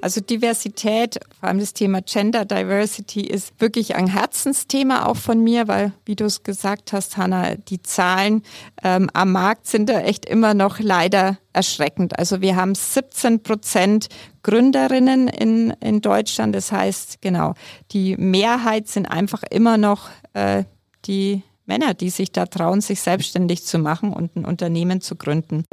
Also Diversität, vor allem das Thema Gender Diversity ist wirklich ein Herzensthema auch von mir, weil, wie du es gesagt hast, Hanna, die Zahlen ähm, am Markt sind da echt immer noch leider erschreckend. Also wir haben 17 Prozent Gründerinnen in, in Deutschland. Das heißt, genau, die Mehrheit sind einfach immer noch äh, die Männer, die sich da trauen, sich selbstständig zu machen und ein Unternehmen zu gründen.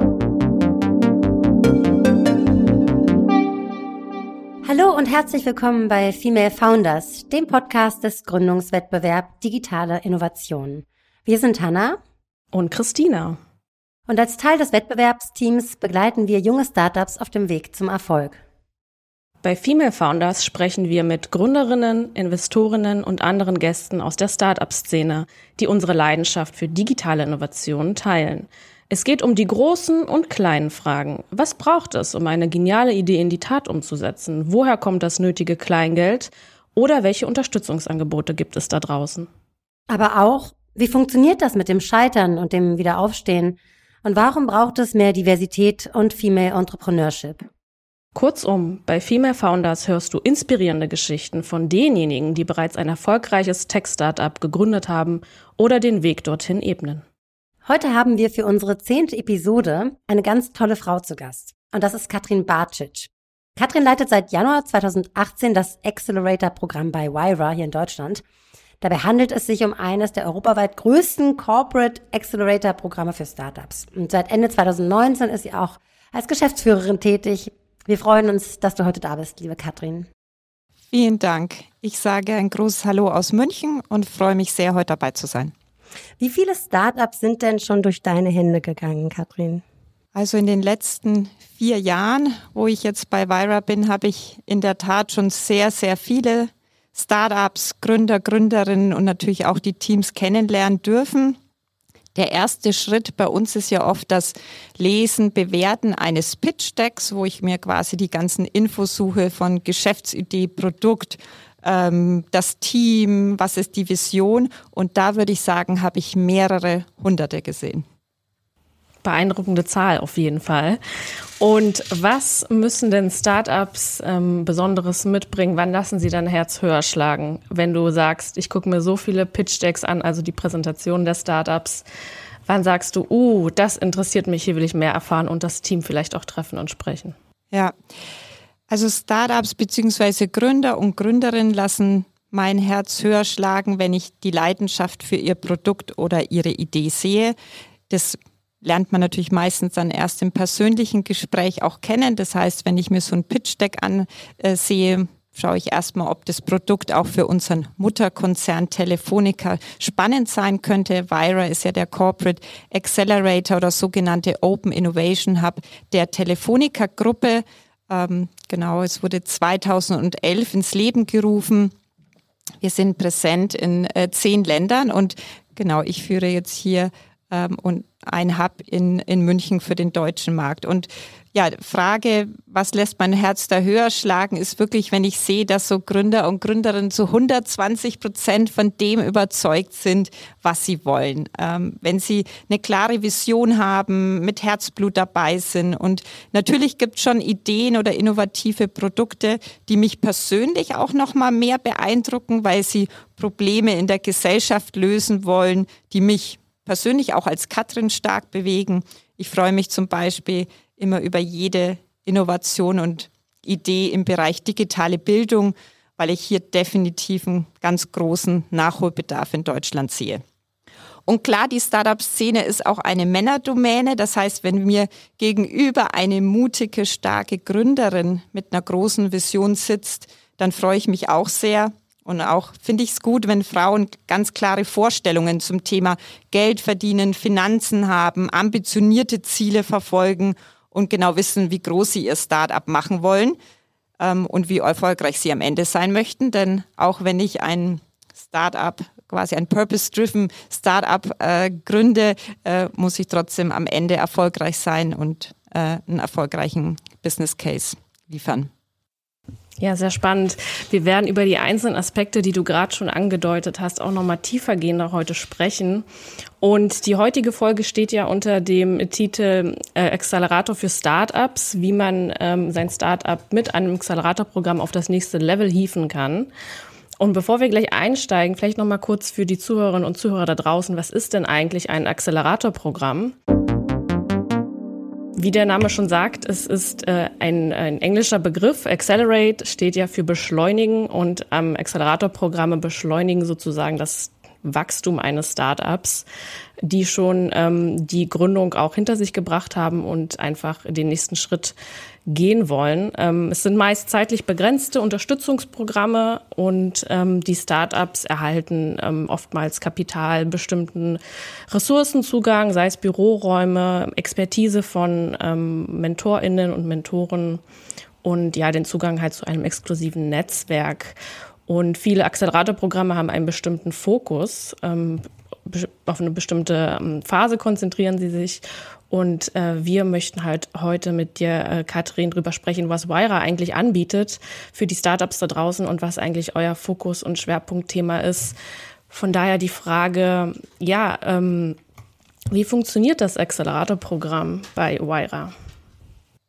Hallo und herzlich willkommen bei Female Founders, dem Podcast des Gründungswettbewerb Digitale Innovationen. Wir sind Hanna und Christina. Und als Teil des Wettbewerbsteams begleiten wir junge Startups auf dem Weg zum Erfolg. Bei Female Founders sprechen wir mit Gründerinnen, Investorinnen und anderen Gästen aus der Startup-Szene, die unsere Leidenschaft für digitale Innovationen teilen. Es geht um die großen und kleinen Fragen. Was braucht es, um eine geniale Idee in die Tat umzusetzen? Woher kommt das nötige Kleingeld? Oder welche Unterstützungsangebote gibt es da draußen? Aber auch, wie funktioniert das mit dem Scheitern und dem Wiederaufstehen? Und warum braucht es mehr Diversität und Female Entrepreneurship? Kurzum, bei Female Founders hörst du inspirierende Geschichten von denjenigen, die bereits ein erfolgreiches Tech-Startup gegründet haben oder den Weg dorthin ebnen. Heute haben wir für unsere zehnte Episode eine ganz tolle Frau zu Gast. Und das ist Katrin Barcic. Katrin leitet seit Januar 2018 das Accelerator-Programm bei Wyra hier in Deutschland. Dabei handelt es sich um eines der europaweit größten Corporate Accelerator-Programme für Startups. Und seit Ende 2019 ist sie auch als Geschäftsführerin tätig. Wir freuen uns, dass du heute da bist, liebe Katrin. Vielen Dank. Ich sage ein großes Hallo aus München und freue mich sehr, heute dabei zu sein. Wie viele Startups sind denn schon durch deine Hände gegangen, Katrin? Also in den letzten vier Jahren, wo ich jetzt bei Vira bin, habe ich in der Tat schon sehr, sehr viele Startups, Gründer, Gründerinnen und natürlich auch die Teams kennenlernen dürfen. Der erste Schritt bei uns ist ja oft das Lesen, Bewerten eines Pitch-Decks, wo ich mir quasi die ganzen Infos suche von Geschäftsidee, Produkt, ähm, das Team, was ist die Vision. Und da würde ich sagen, habe ich mehrere Hunderte gesehen. Beeindruckende Zahl auf jeden Fall. Und was müssen denn Startups ähm, Besonderes mitbringen? Wann lassen sie dein Herz höher schlagen? Wenn du sagst, ich gucke mir so viele Pitch-Decks an, also die Präsentation der Startups, wann sagst du, uh, das interessiert mich, hier will ich mehr erfahren und das Team vielleicht auch treffen und sprechen? Ja, also Startups bzw. Gründer und Gründerinnen lassen mein Herz höher schlagen, wenn ich die Leidenschaft für ihr Produkt oder ihre Idee sehe. Das lernt man natürlich meistens dann erst im persönlichen Gespräch auch kennen. Das heißt, wenn ich mir so ein Pitch-Deck ansehe, schaue ich erstmal, ob das Produkt auch für unseren Mutterkonzern Telefonica spannend sein könnte. Vira ist ja der Corporate Accelerator oder sogenannte Open Innovation Hub der Telefonica-Gruppe. Ähm, genau, es wurde 2011 ins Leben gerufen. Wir sind präsent in äh, zehn Ländern und genau, ich führe jetzt hier ähm, und ein Hub in, in München für den deutschen Markt. Und ja, Frage, was lässt mein Herz da höher schlagen, ist wirklich, wenn ich sehe, dass so Gründer und Gründerinnen zu 120 Prozent von dem überzeugt sind, was sie wollen. Ähm, wenn sie eine klare Vision haben, mit Herzblut dabei sind. Und natürlich gibt es schon Ideen oder innovative Produkte, die mich persönlich auch noch mal mehr beeindrucken, weil sie Probleme in der Gesellschaft lösen wollen, die mich persönlich auch als Katrin stark bewegen. Ich freue mich zum Beispiel immer über jede Innovation und Idee im Bereich digitale Bildung, weil ich hier definitiv einen ganz großen Nachholbedarf in Deutschland sehe. Und klar, die Startup-Szene ist auch eine Männerdomäne. Das heißt, wenn mir gegenüber eine mutige, starke Gründerin mit einer großen Vision sitzt, dann freue ich mich auch sehr. Und auch finde ich es gut, wenn Frauen ganz klare Vorstellungen zum Thema Geld verdienen, Finanzen haben, ambitionierte Ziele verfolgen und genau wissen, wie groß sie ihr Start-up machen wollen ähm, und wie erfolgreich sie am Ende sein möchten. Denn auch wenn ich ein Start-up, quasi ein Purpose-driven Start-up äh, gründe, äh, muss ich trotzdem am Ende erfolgreich sein und äh, einen erfolgreichen Business Case liefern. Ja, sehr spannend. Wir werden über die einzelnen Aspekte, die du gerade schon angedeutet hast, auch nochmal tiefergehender heute sprechen. Und die heutige Folge steht ja unter dem Titel äh, Accelerator für Startups, wie man ähm, sein Startup mit einem Acceleratorprogramm auf das nächste Level hieven kann. Und bevor wir gleich einsteigen, vielleicht nochmal kurz für die Zuhörerinnen und Zuhörer da draußen, was ist denn eigentlich ein Acceleratorprogramm? Wie der Name schon sagt, es ist äh, ein, ein englischer Begriff. Accelerate steht ja für beschleunigen und ähm, Accelerator-Programme beschleunigen sozusagen das Wachstum eines Startups, die schon ähm, die Gründung auch hinter sich gebracht haben und einfach den nächsten Schritt gehen wollen. Ähm, es sind meist zeitlich begrenzte Unterstützungsprogramme und ähm, die Startups erhalten ähm, oftmals Kapital, bestimmten Ressourcenzugang, sei es Büroräume, Expertise von ähm, MentorInnen und Mentoren und ja, den Zugang halt zu einem exklusiven Netzwerk. Und viele Acceleratorprogramme haben einen bestimmten Fokus. Ähm, auf eine bestimmte ähm, Phase konzentrieren sie sich. Und äh, wir möchten halt heute mit dir, äh, Katrin, drüber sprechen, was Wyra eigentlich anbietet für die Startups da draußen und was eigentlich euer Fokus und Schwerpunktthema ist. Von daher die Frage, ja, ähm, wie funktioniert das Accelerator-Programm bei Wyra?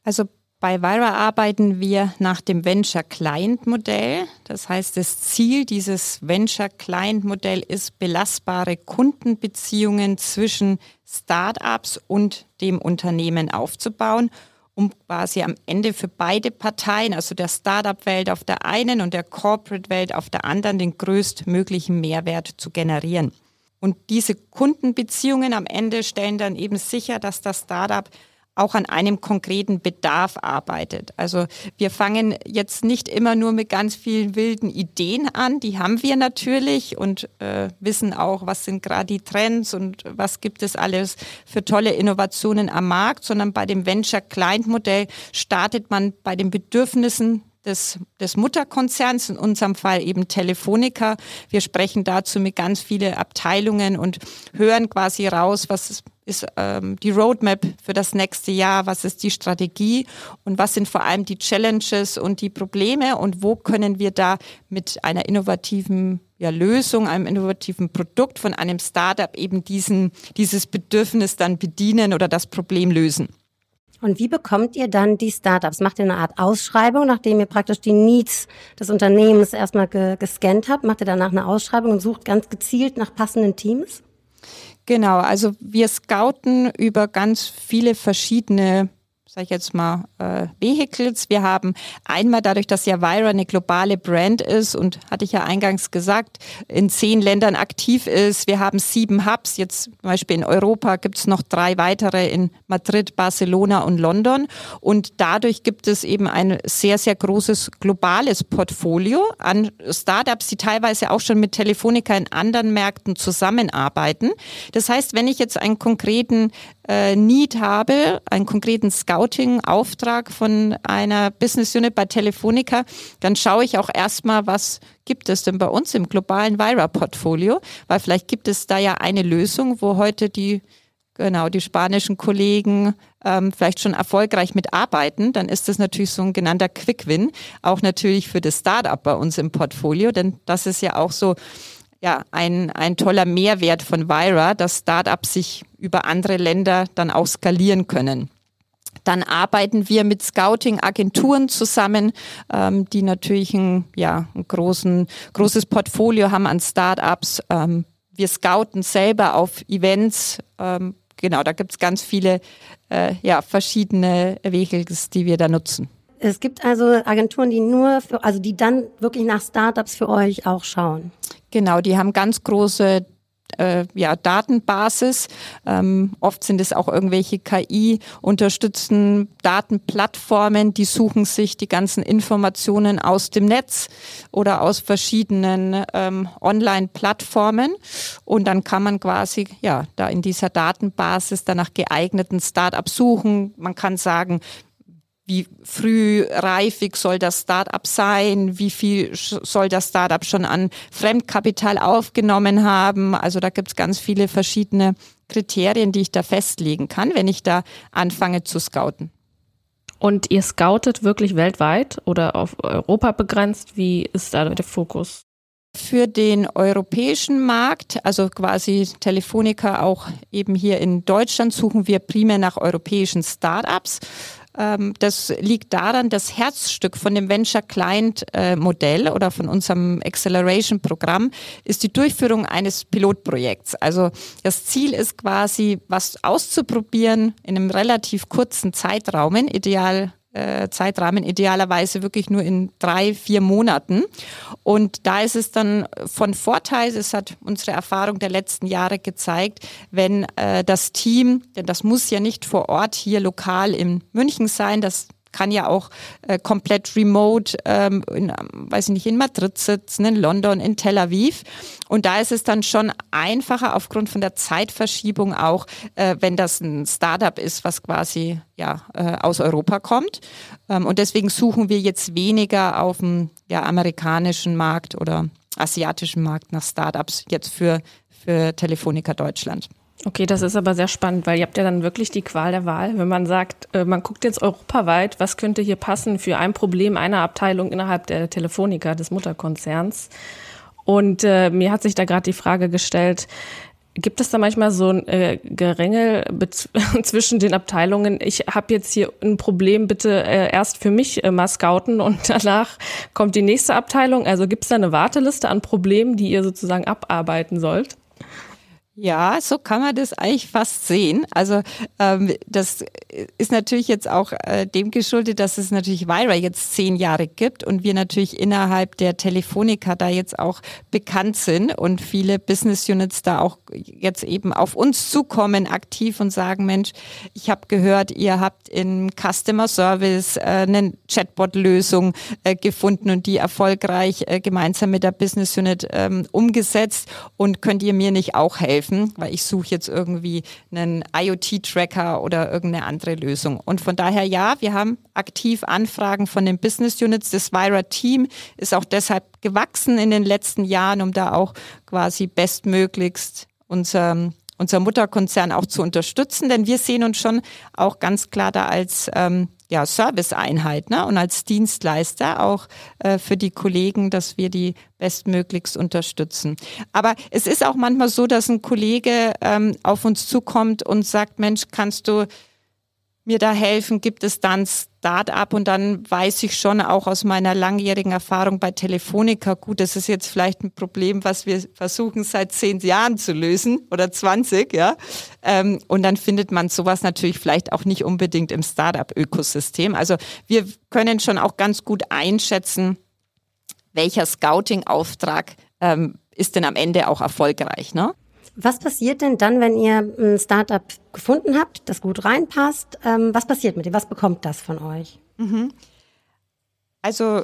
Also bei Vira arbeiten wir nach dem Venture Client Modell. Das heißt, das Ziel dieses Venture Client Modell ist, belastbare Kundenbeziehungen zwischen Startups und dem Unternehmen aufzubauen, um quasi am Ende für beide Parteien, also der Startup-Welt auf der einen und der Corporate-Welt auf der anderen, den größtmöglichen Mehrwert zu generieren. Und diese Kundenbeziehungen am Ende stellen dann eben sicher, dass das Startup auch an einem konkreten Bedarf arbeitet. Also wir fangen jetzt nicht immer nur mit ganz vielen wilden Ideen an, die haben wir natürlich und äh, wissen auch, was sind gerade die Trends und was gibt es alles für tolle Innovationen am Markt, sondern bei dem Venture Client Modell startet man bei den Bedürfnissen des, des Mutterkonzerns, in unserem Fall eben Telefonica. Wir sprechen dazu mit ganz vielen Abteilungen und hören quasi raus, was ist ähm, die Roadmap für das nächste Jahr, was ist die Strategie und was sind vor allem die Challenges und die Probleme und wo können wir da mit einer innovativen ja, Lösung, einem innovativen Produkt von einem Startup eben diesen, dieses Bedürfnis dann bedienen oder das Problem lösen. Und wie bekommt ihr dann die Startups? Macht ihr eine Art Ausschreibung, nachdem ihr praktisch die Needs des Unternehmens erstmal ge gescannt habt? Macht ihr danach eine Ausschreibung und sucht ganz gezielt nach passenden Teams? Genau, also wir scouten über ganz viele verschiedene sage ich jetzt mal, äh, Vehicles. Wir haben einmal dadurch, dass ja Vira eine globale Brand ist und hatte ich ja eingangs gesagt, in zehn Ländern aktiv ist. Wir haben sieben Hubs. Jetzt zum Beispiel in Europa gibt es noch drei weitere in Madrid, Barcelona und London. Und dadurch gibt es eben ein sehr, sehr großes globales Portfolio an Startups, die teilweise auch schon mit Telefonica in anderen Märkten zusammenarbeiten. Das heißt, wenn ich jetzt einen konkreten äh, Need habe, einen konkreten Scouting-Auftrag von einer Business Unit bei Telefonica, dann schaue ich auch erstmal, was gibt es denn bei uns im globalen Vira-Portfolio, weil vielleicht gibt es da ja eine Lösung, wo heute die genau die spanischen Kollegen ähm, vielleicht schon erfolgreich mitarbeiten, dann ist das natürlich so ein genannter Quick-Win, auch natürlich für das Startup bei uns im Portfolio, denn das ist ja auch so ja, ein, ein toller Mehrwert von Vira, dass Startups sich über andere Länder dann auch skalieren können. Dann arbeiten wir mit Scouting-Agenturen zusammen, ähm, die natürlich ein, ja, ein großen, großes Portfolio haben an Startups. Ähm, wir scouten selber auf Events. Ähm, genau, da gibt es ganz viele äh, ja, verschiedene Vehicles, die wir da nutzen. Es gibt also Agenturen, die nur für, also die dann wirklich nach Startups für euch auch schauen. Genau, die haben ganz große äh, ja, Datenbasis. Ähm, oft sind es auch irgendwelche KI-unterstützten Datenplattformen, die suchen sich die ganzen Informationen aus dem Netz oder aus verschiedenen ähm, Online-Plattformen. Und dann kann man quasi ja da in dieser Datenbasis danach geeigneten Start-up suchen. Man kann sagen, wie frühreifig soll das Startup sein, wie viel soll das Startup schon an Fremdkapital aufgenommen haben. Also da gibt es ganz viele verschiedene Kriterien, die ich da festlegen kann, wenn ich da anfange zu scouten. Und ihr scoutet wirklich weltweit oder auf Europa begrenzt? Wie ist da der Fokus? Für den europäischen Markt, also quasi Telefonica auch eben hier in Deutschland, suchen wir primär nach europäischen Startups. Ähm, das liegt daran, das Herzstück von dem Venture Client äh, Modell oder von unserem Acceleration Programm ist die Durchführung eines Pilotprojekts. Also das Ziel ist quasi, was auszuprobieren in einem relativ kurzen Zeitraum, ideal äh, Zeitrahmen, idealerweise wirklich nur in drei, vier Monaten. Und da ist es dann von Vorteil, es hat unsere Erfahrung der letzten Jahre gezeigt, wenn äh, das Team, denn das muss ja nicht vor Ort hier lokal in München sein, das kann ja auch äh, komplett remote, ähm, in, weiß ich nicht, in Madrid sitzen, in London, in Tel Aviv. Und da ist es dann schon einfacher aufgrund von der Zeitverschiebung auch, äh, wenn das ein Startup ist, was quasi ja, äh, aus Europa kommt. Ähm, und deswegen suchen wir jetzt weniger auf dem ja, amerikanischen Markt oder asiatischen Markt nach Startups jetzt für, für Telefonica Deutschland. Okay, das ist aber sehr spannend, weil ihr habt ja dann wirklich die Qual der Wahl. Wenn man sagt, äh, man guckt jetzt europaweit, was könnte hier passen für ein Problem einer Abteilung innerhalb der Telefonica, des Mutterkonzerns. Und äh, mir hat sich da gerade die Frage gestellt, Gibt es da manchmal so ein äh, Gerängel zwischen den Abteilungen? Ich habe jetzt hier ein Problem, bitte äh, erst für mich äh, mal scouten und danach kommt die nächste Abteilung. Also gibt es da eine Warteliste an Problemen, die ihr sozusagen abarbeiten sollt? Ja, so kann man das eigentlich fast sehen. Also ähm, das ist natürlich jetzt auch äh, dem geschuldet, dass es natürlich Vira jetzt zehn Jahre gibt und wir natürlich innerhalb der Telefonica da jetzt auch bekannt sind und viele Business Units da auch jetzt eben auf uns zukommen aktiv und sagen, Mensch, ich habe gehört, ihr habt in Customer Service äh, eine Chatbot-Lösung äh, gefunden und die erfolgreich äh, gemeinsam mit der Business Unit ähm, umgesetzt und könnt ihr mir nicht auch helfen? Helfen, weil ich suche jetzt irgendwie einen IoT-Tracker oder irgendeine andere Lösung. Und von daher ja, wir haben aktiv Anfragen von den Business Units. Das Vira-Team ist auch deshalb gewachsen in den letzten Jahren, um da auch quasi bestmöglichst unser unser Mutterkonzern auch zu unterstützen, denn wir sehen uns schon auch ganz klar da als ähm, ja, Serviceeinheit ne? und als Dienstleister auch äh, für die Kollegen, dass wir die bestmöglichst unterstützen. Aber es ist auch manchmal so, dass ein Kollege ähm, auf uns zukommt und sagt, Mensch, kannst du mir da helfen? Gibt es dann Start-up? Und dann weiß ich schon auch aus meiner langjährigen Erfahrung bei Telefonica, gut, das ist jetzt vielleicht ein Problem, was wir versuchen seit zehn Jahren zu lösen oder 20, ja. Ähm, und dann findet man sowas natürlich vielleicht auch nicht unbedingt im Start-up-Ökosystem. Also wir können schon auch ganz gut einschätzen, welcher Scouting-Auftrag ähm, ist denn am Ende auch erfolgreich, ne? Was passiert denn dann, wenn ihr ein Startup gefunden habt, das gut reinpasst? Ähm, was passiert mit dem? Was bekommt das von euch? Mhm. Also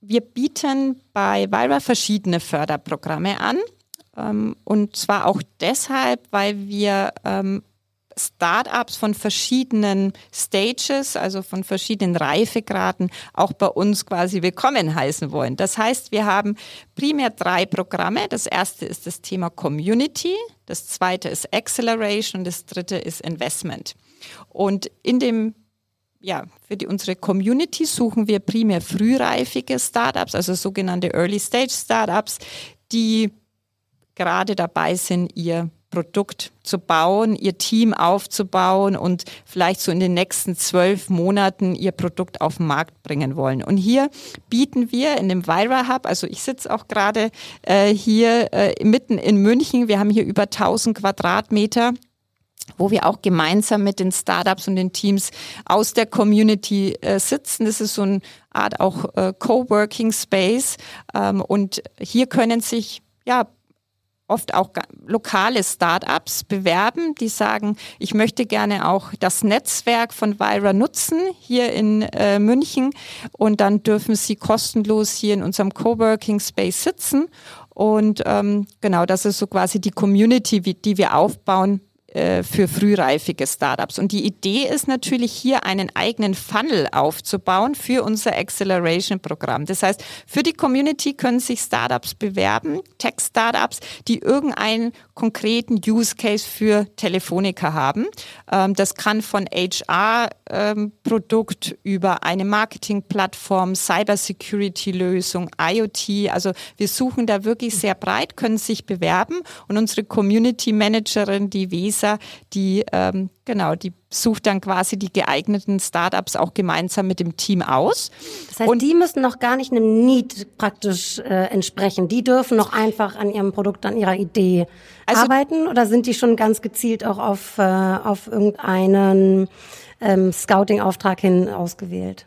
wir bieten bei Vira verschiedene Förderprogramme an. Ähm, und zwar auch deshalb, weil wir ähm, Startups von verschiedenen Stages, also von verschiedenen Reifegraden, auch bei uns quasi willkommen heißen wollen. Das heißt, wir haben primär drei Programme. Das erste ist das Thema Community, das zweite ist Acceleration und das dritte ist Investment. Und in dem ja, für die, unsere Community suchen wir primär frühreifige Startups, also sogenannte Early Stage Startups, die gerade dabei sind, ihr Produkt zu bauen, ihr Team aufzubauen und vielleicht so in den nächsten zwölf Monaten ihr Produkt auf den Markt bringen wollen. Und hier bieten wir in dem Vira Hub, also ich sitze auch gerade äh, hier äh, mitten in München, wir haben hier über 1000 Quadratmeter wo wir auch gemeinsam mit den Startups und den Teams aus der Community äh, sitzen. Das ist so eine Art auch äh, Coworking Space. Ähm, und hier können sich ja oft auch lokale Startups bewerben, die sagen, ich möchte gerne auch das Netzwerk von Vira nutzen hier in äh, München und dann dürfen sie kostenlos hier in unserem Coworking Space sitzen. Und ähm, genau, das ist so quasi die Community, die wir aufbauen für frühreifige Startups. Und die Idee ist natürlich hier einen eigenen Funnel aufzubauen für unser Acceleration-Programm. Das heißt, für die Community können sich Startups bewerben, Tech-Startups, die irgendein konkreten Use Case für Telefonica haben. Ähm, das kann von HR-Produkt ähm, über eine Marketingplattform, Cybersecurity-Lösung, IoT. Also wir suchen da wirklich sehr breit, können sich bewerben und unsere Community Managerin, die Weser, die ähm, Genau, die sucht dann quasi die geeigneten Startups auch gemeinsam mit dem Team aus. Das heißt, und die müssen noch gar nicht einem Need praktisch äh, entsprechen. Die dürfen noch einfach an ihrem Produkt, an ihrer Idee also, arbeiten oder sind die schon ganz gezielt auch auf, äh, auf irgendeinen ähm, Scouting-Auftrag hin ausgewählt?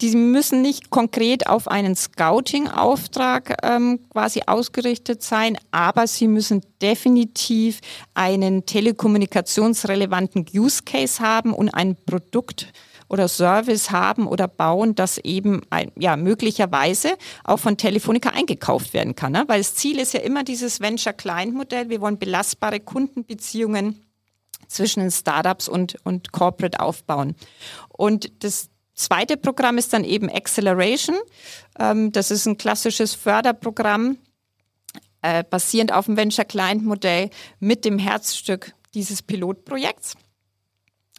Die müssen nicht konkret auf einen Scouting-Auftrag ähm, quasi ausgerichtet sein, aber sie müssen definitiv einen telekommunikationsrelevanten Use Case haben und ein Produkt oder Service haben oder bauen, das eben ein, ja möglicherweise auch von Telefonica eingekauft werden kann. Ne? Weil das Ziel ist ja immer dieses Venture-Client-Modell. Wir wollen belastbare Kundenbeziehungen zwischen den Startups und, und Corporate aufbauen. Und das zweite Programm ist dann eben Acceleration. Ähm, das ist ein klassisches Förderprogramm, äh, basierend auf dem Venture Client Modell mit dem Herzstück dieses Pilotprojekts.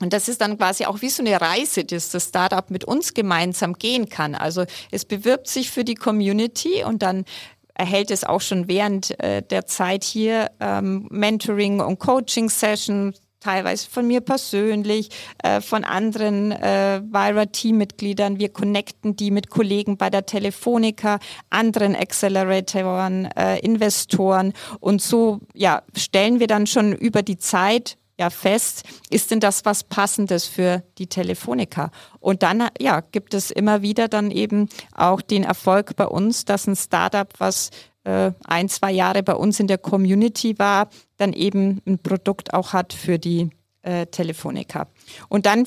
Und das ist dann quasi auch wie so eine Reise, dass das Startup mit uns gemeinsam gehen kann. Also es bewirbt sich für die Community und dann erhält es auch schon während äh, der Zeit hier ähm, Mentoring und Coaching-Sessions, teilweise von mir persönlich, äh, von anderen äh, Vira-Teammitgliedern. Wir connecten die mit Kollegen bei der Telefonica, anderen Acceleratoren, äh, Investoren und so ja, stellen wir dann schon über die Zeit ja fest, ist denn das was Passendes für die Telefonica? Und dann ja, gibt es immer wieder dann eben auch den Erfolg bei uns, dass ein Startup, was äh, ein, zwei Jahre bei uns in der Community war, dann eben ein Produkt auch hat für die äh, Telefonica. Und dann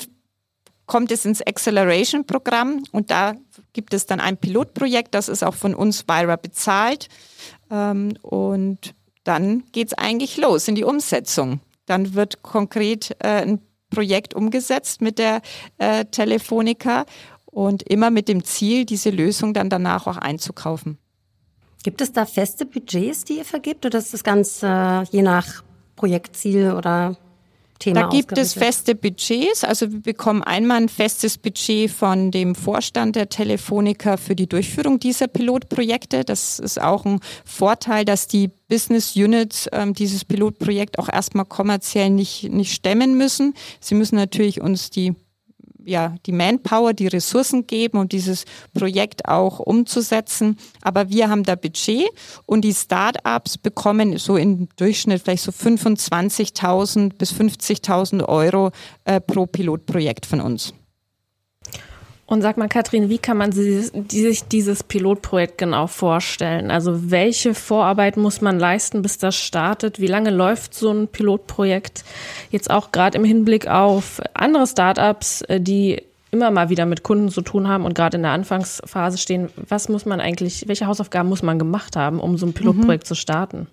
kommt es ins Acceleration-Programm und da gibt es dann ein Pilotprojekt, das ist auch von uns Vira bezahlt. Ähm, und dann geht es eigentlich los in die Umsetzung. Dann wird konkret äh, ein Projekt umgesetzt mit der äh, Telefonica und immer mit dem Ziel, diese Lösung dann danach auch einzukaufen. Gibt es da feste Budgets, die ihr vergibt oder ist das ganz äh, je nach Projektziel oder Thema Da gibt es feste Budgets. Also wir bekommen einmal ein festes Budget von dem Vorstand der Telefonica für die Durchführung dieser Pilotprojekte. Das ist auch ein Vorteil, dass die Business Units ähm, dieses Pilotprojekt auch erstmal kommerziell nicht, nicht stemmen müssen. Sie müssen natürlich uns die ja, die Manpower, die Ressourcen geben, um dieses Projekt auch umzusetzen. Aber wir haben da Budget und die Start-ups bekommen so im Durchschnitt vielleicht so 25.000 bis 50.000 Euro äh, pro Pilotprojekt von uns. Und sag mal, Kathrin, wie kann man sich dieses Pilotprojekt genau vorstellen? Also welche Vorarbeit muss man leisten, bis das startet? Wie lange läuft so ein Pilotprojekt? Jetzt auch gerade im Hinblick auf andere Startups, äh, die immer mal wieder mit Kunden zu tun haben und gerade in der Anfangsphase stehen. Was muss man eigentlich, welche Hausaufgaben muss man gemacht haben, um so ein Pilotprojekt mhm. zu starten?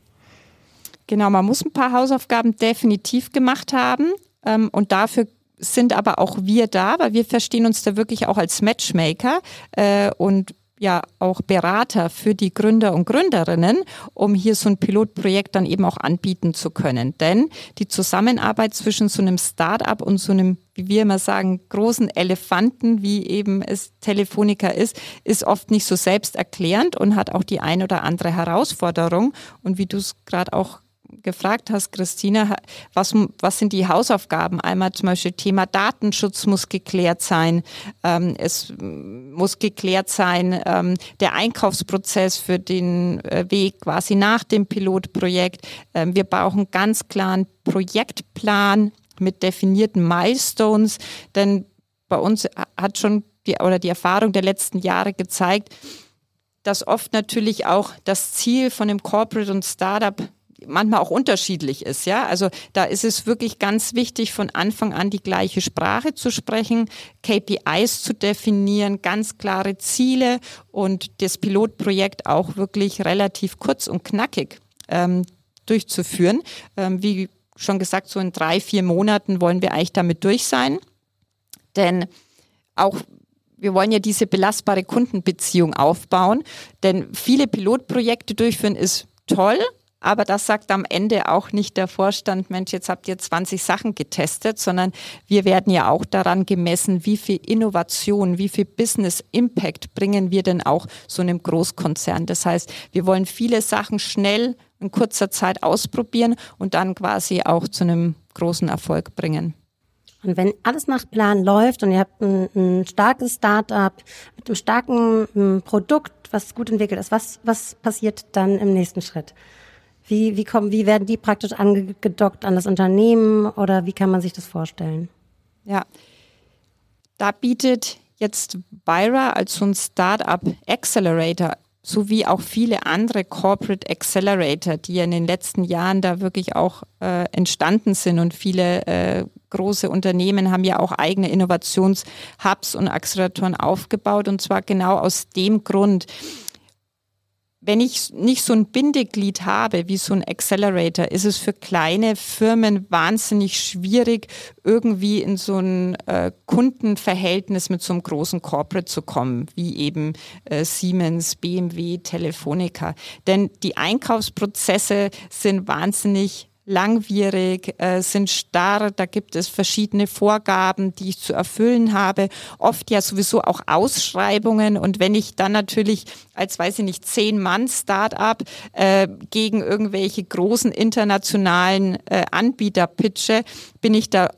Genau, man muss ein paar Hausaufgaben definitiv gemacht haben. Ähm, und dafür sind aber auch wir da, weil wir verstehen uns da wirklich auch als Matchmaker äh, und ja auch Berater für die Gründer und Gründerinnen, um hier so ein Pilotprojekt dann eben auch anbieten zu können. Denn die Zusammenarbeit zwischen so einem Start-up und so einem, wie wir immer sagen, großen Elefanten, wie eben es Telefonica ist, ist oft nicht so selbsterklärend und hat auch die ein oder andere Herausforderung. Und wie du es gerade auch gefragt hast, Christina, was, was sind die Hausaufgaben? Einmal zum Beispiel Thema Datenschutz muss geklärt sein. Ähm, es muss geklärt sein, ähm, der Einkaufsprozess für den äh, Weg quasi nach dem Pilotprojekt. Ähm, wir brauchen ganz klaren Projektplan mit definierten Milestones, denn bei uns hat schon die, oder die Erfahrung der letzten Jahre gezeigt, dass oft natürlich auch das Ziel von dem Corporate und Startup manchmal auch unterschiedlich ist. Ja, also da ist es wirklich ganz wichtig, von Anfang an die gleiche Sprache zu sprechen, KPIs zu definieren, ganz klare Ziele und das Pilotprojekt auch wirklich relativ kurz und knackig ähm, durchzuführen. Ähm, wie schon gesagt, so in drei, vier Monaten wollen wir eigentlich damit durch sein. Denn auch wir wollen ja diese belastbare Kundenbeziehung aufbauen, denn viele Pilotprojekte durchführen ist toll, Aber das sagt am Ende auch nicht der Vorstand, Mensch, jetzt habt ihr 20 Sachen getestet, sondern wir werden ja auch daran gemessen, wie viel Innovation, wie viel Business Impact bringen wir denn auch so einem Großkonzern. Das heißt, wir wollen viele Sachen schnell in kurzer Zeit ausprobieren und dann quasi auch zu einem großen Erfolg bringen. Und wenn alles nach Plan läuft und ihr habt ein, ein starkes Startup mit einem starken um, Produkt, was gut entwickelt ist, was, was passiert dann im nächsten Schritt? Wie, wie, kommen, wie werden die praktisch angedockt an das Unternehmen oder wie kann man sich das vorstellen? Ja, da bietet jetzt Byra als so ein Startup Accelerator sowie auch viele andere Corporate Accelerator, die ja in den letzten Jahren da wirklich auch äh, entstanden sind. Und viele äh, große Unternehmen haben ja auch eigene Innovationshubs und Acceleratoren aufgebaut. Und zwar genau aus dem Grund, wenn ich nicht so ein Bindeglied habe wie so ein Accelerator, ist es für kleine Firmen wahnsinnig schwierig, irgendwie in so ein äh, Kundenverhältnis mit so einem großen Corporate zu kommen, wie eben äh, Siemens, BMW, Telefonica. Denn die Einkaufsprozesse sind wahnsinnig langwierig, äh, sind starr, da gibt es verschiedene Vorgaben, die ich zu erfüllen habe, oft ja sowieso auch Ausschreibungen. Und wenn ich dann natürlich als, weiß ich nicht, zehn Mann Startup äh, gegen irgendwelche großen internationalen äh, Anbieter pitche, bin ich da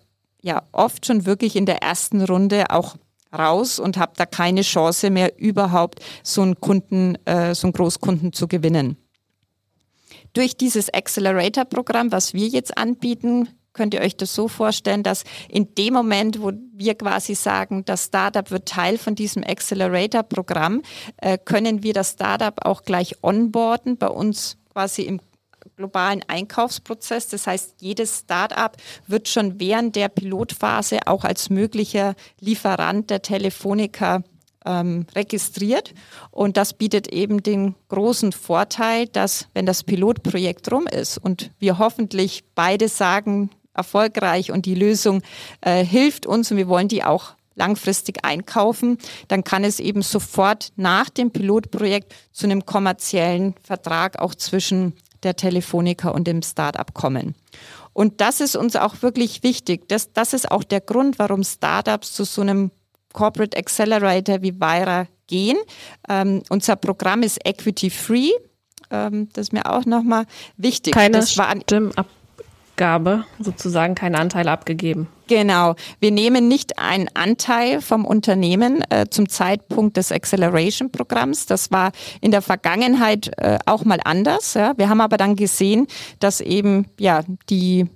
ja oft schon wirklich in der ersten Runde auch raus und habe da keine Chance mehr überhaupt so einen Kunden, äh, so einen Großkunden zu gewinnen. Durch dieses Accelerator-Programm, was wir jetzt anbieten, könnt ihr euch das so vorstellen, dass in dem Moment, wo wir quasi sagen, das Startup wird Teil von diesem Accelerator-Programm, äh, können wir das Startup auch gleich onboarden bei uns quasi im globalen Einkaufsprozess. Das heißt, jedes Startup wird schon während der Pilotphase auch als möglicher Lieferant der Telefonica ähm, registriert. Und das bietet eben den großen Vorteil, dass wenn das Pilotprojekt rum ist und wir hoffentlich beide sagen, erfolgreich und die Lösung äh, hilft uns und wir wollen die auch langfristig einkaufen, dann kann es eben sofort nach dem Pilotprojekt zu einem kommerziellen Vertrag auch zwischen der Telefonica und dem Startup kommen. Und das ist uns auch wirklich wichtig. Das, das ist auch der Grund, warum Startups zu so einem Corporate Accelerator wie Vira gehen. Ähm, unser Programm ist Equity Free. Ähm, das ist mir auch nochmal wichtig. Keine das war Stimmabgabe, sozusagen keine Anteile abgegeben. Genau. Wir nehmen nicht einen Anteil vom Unternehmen äh, zum Zeitpunkt des Acceleration-Programms. Das war in der Vergangenheit äh, auch mal anders. Ja. Wir haben aber dann gesehen, dass eben ja die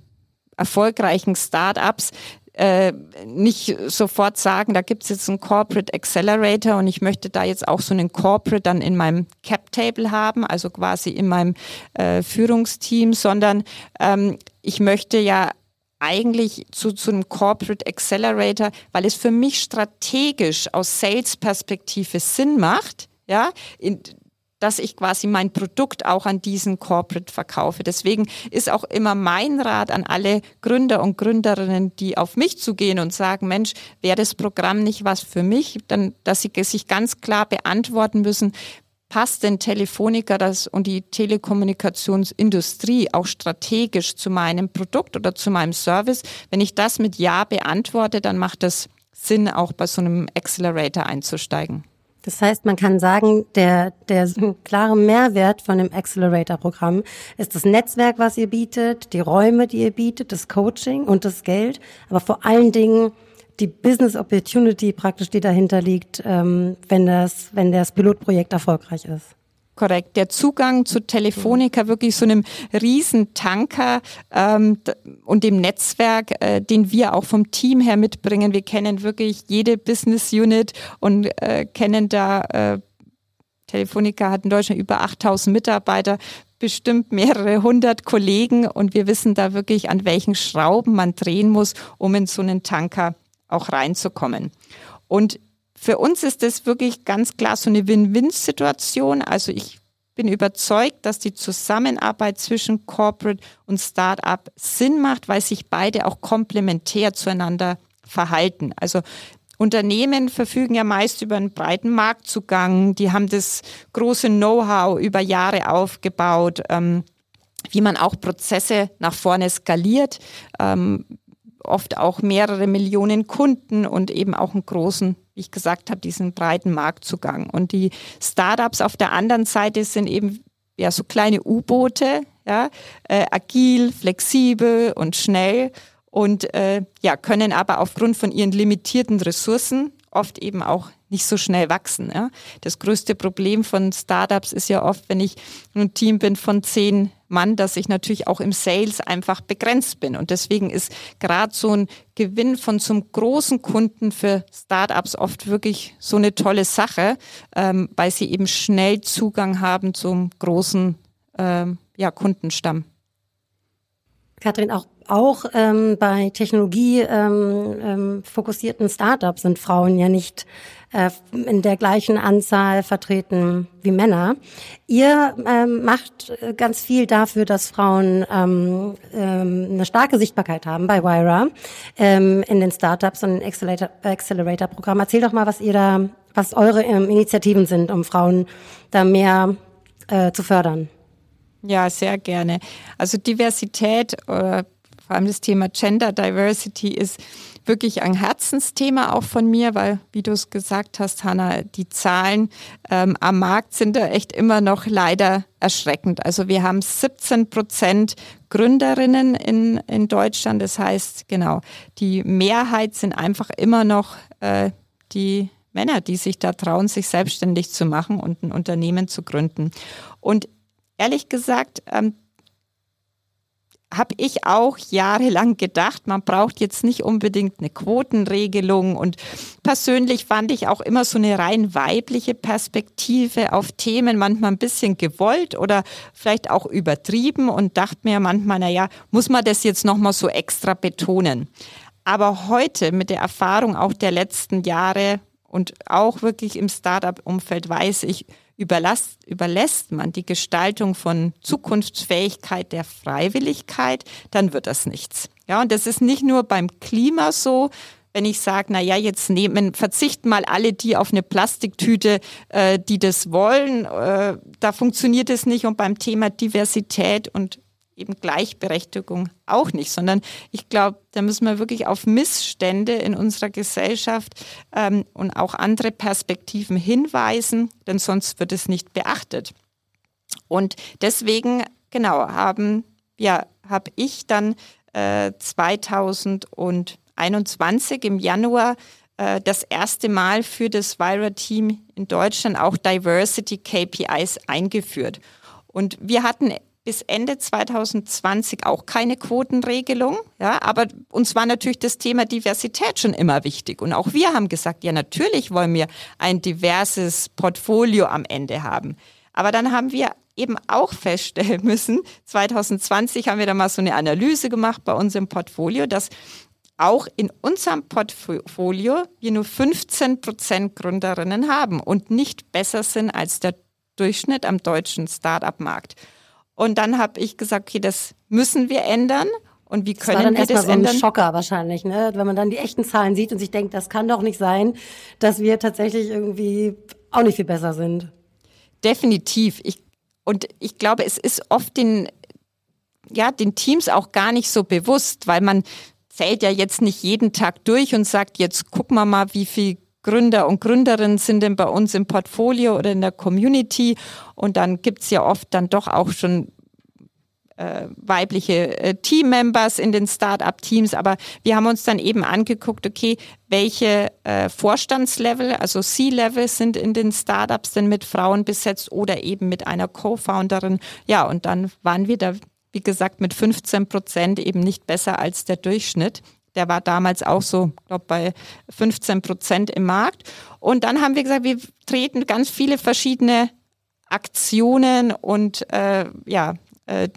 erfolgreichen Startups äh, nicht sofort sagen, da gibt es jetzt einen Corporate Accelerator und ich möchte da jetzt auch so einen Corporate dann in meinem Cap Table haben, also quasi in meinem äh, Führungsteam, sondern ähm, ich möchte ja eigentlich zu, zu einem Corporate Accelerator, weil es für mich strategisch aus Sales-Perspektive Sinn macht, ja, in, dass ich quasi mein Produkt auch an diesen Corporate verkaufe. Deswegen ist auch immer mein Rat an alle Gründer und Gründerinnen, die auf mich zugehen und sagen, Mensch, wäre das Programm nicht was für mich, dann, dass sie sich ganz klar beantworten müssen, passt denn Telefonica das und die Telekommunikationsindustrie auch strategisch zu meinem Produkt oder zu meinem Service? Wenn ich das mit Ja beantworte, dann macht es Sinn, auch bei so einem Accelerator einzusteigen. Das heißt, man kann sagen, der, der klare Mehrwert von dem Accelerator-Programm ist das Netzwerk, was ihr bietet, die Räume, die ihr bietet, das Coaching und das Geld, aber vor allen Dingen die Business Opportunity praktisch, die dahinter liegt, ähm, wenn das, wenn das Pilotprojekt erfolgreich ist korrekt. Der Zugang zu Telefonica, wirklich so einem Riesentanker ähm, und dem Netzwerk, äh, den wir auch vom Team her mitbringen. Wir kennen wirklich jede Business Unit und äh, kennen da, äh, Telefonica hat in Deutschland über 8000 Mitarbeiter, bestimmt mehrere hundert Kollegen und wir wissen da wirklich, an welchen Schrauben man drehen muss, um in so einen Tanker auch reinzukommen. Und für uns ist das wirklich ganz klar so eine Win-Win-Situation. Also ich bin überzeugt, dass die Zusammenarbeit zwischen Corporate und Startup Sinn macht, weil sich beide auch komplementär zueinander verhalten. Also Unternehmen verfügen ja meist über einen breiten Marktzugang, die haben das große Know-how über Jahre aufgebaut. Ähm, wie man auch Prozesse nach vorne skaliert, ähm, oft auch mehrere Millionen Kunden und eben auch einen großen, wie ich gesagt habe, diesen breiten Marktzugang. Und die Startups auf der anderen Seite sind eben ja so kleine U-Boote, ja, äh, agil, flexibel und schnell und äh, ja, können aber aufgrund von ihren limitierten Ressourcen oft eben auch nicht so schnell wachsen. Ja. Das größte Problem von Startups ist ja oft, wenn ich ein Team bin von zehn Mann, dass ich natürlich auch im Sales einfach begrenzt bin. Und deswegen ist gerade so ein Gewinn von zum großen Kunden für Startups oft wirklich so eine tolle Sache, ähm, weil sie eben schnell Zugang haben zum großen ähm, ja, Kundenstamm. Kathrin, auch auch ähm, bei Technologie ähm, ähm, Startups sind Frauen ja nicht äh, in der gleichen Anzahl vertreten wie Männer. Ihr ähm, macht ganz viel dafür, dass Frauen ähm, ähm, eine starke Sichtbarkeit haben bei Wyra ähm, in den Startups und Accelerator-Programm. Erzähl doch mal, was ihr da, was eure ähm, Initiativen sind, um Frauen da mehr äh, zu fördern. Ja, sehr gerne. Also Diversität oder vor allem das Thema Gender Diversity ist wirklich ein Herzensthema auch von mir, weil, wie du es gesagt hast, Hanna, die Zahlen ähm, am Markt sind da echt immer noch leider erschreckend. Also wir haben 17 Prozent Gründerinnen in, in Deutschland. Das heißt, genau, die Mehrheit sind einfach immer noch äh, die Männer, die sich da trauen, sich selbstständig zu machen und ein Unternehmen zu gründen. Und ehrlich gesagt, ähm, habe ich auch jahrelang gedacht, man braucht jetzt nicht unbedingt eine Quotenregelung. Und persönlich fand ich auch immer so eine rein weibliche Perspektive auf Themen manchmal ein bisschen gewollt oder vielleicht auch übertrieben und dachte mir manchmal, naja, muss man das jetzt nochmal so extra betonen. Aber heute mit der Erfahrung auch der letzten Jahre und auch wirklich im Startup-Umfeld weiß ich, überlässt, überlässt man die Gestaltung von Zukunftsfähigkeit der Freiwilligkeit, dann wird das nichts. Ja, und das ist nicht nur beim Klima so, wenn ich sage, na ja, jetzt nehmen, verzichten mal alle die auf eine Plastiktüte, äh, die das wollen, äh, da funktioniert es nicht. Und beim Thema Diversität und eben Gleichberechtigung auch nicht, sondern ich glaube, da müssen wir wirklich auf Missstände in unserer Gesellschaft ähm, und auch andere Perspektiven hinweisen, denn sonst wird es nicht beachtet. Und deswegen, genau, haben, ja, habe ich dann äh, 2021 im Januar äh, das erste Mal für das Vira-Team in Deutschland auch Diversity KPIs eingeführt. Und wir hatten bis Ende 2020 auch keine Quotenregelung. Ja, aber uns war natürlich das Thema Diversität schon immer wichtig. Und auch wir haben gesagt, ja, natürlich wollen wir ein diverses Portfolio am Ende haben. Aber dann haben wir eben auch feststellen müssen, 2020 haben wir da mal so eine Analyse gemacht bei uns im Portfolio, dass auch in unserem Portfolio wir nur 15 Prozent Gründerinnen haben und nicht besser sind als der Durchschnitt am deutschen Start-up-Markt. Und dann habe ich gesagt, okay, das müssen wir ändern. Und wie können das war dann wir das so ändern? Ein Schocker wahrscheinlich, ne? wenn man dann die echten Zahlen sieht und sich denkt, das kann doch nicht sein, dass wir tatsächlich irgendwie auch nicht viel besser sind. Definitiv. Ich, und ich glaube, es ist oft den, ja, den Teams auch gar nicht so bewusst, weil man zählt ja jetzt nicht jeden Tag durch und sagt, jetzt gucken wir mal, wie viel Gründer und Gründerinnen sind denn bei uns im Portfolio oder in der Community. Und dann gibt's ja oft dann doch auch schon äh, weibliche äh, Teammembers in den Start-up-Teams, aber wir haben uns dann eben angeguckt, okay, welche äh, Vorstandslevel, also C-Level sind in den Startups denn mit Frauen besetzt oder eben mit einer Co-Founderin. Ja, und dann waren wir da, wie gesagt, mit 15 Prozent eben nicht besser als der Durchschnitt. Der war damals auch so, glaube bei 15 Prozent im Markt. Und dann haben wir gesagt, wir treten ganz viele verschiedene Aktionen und äh, ja, äh,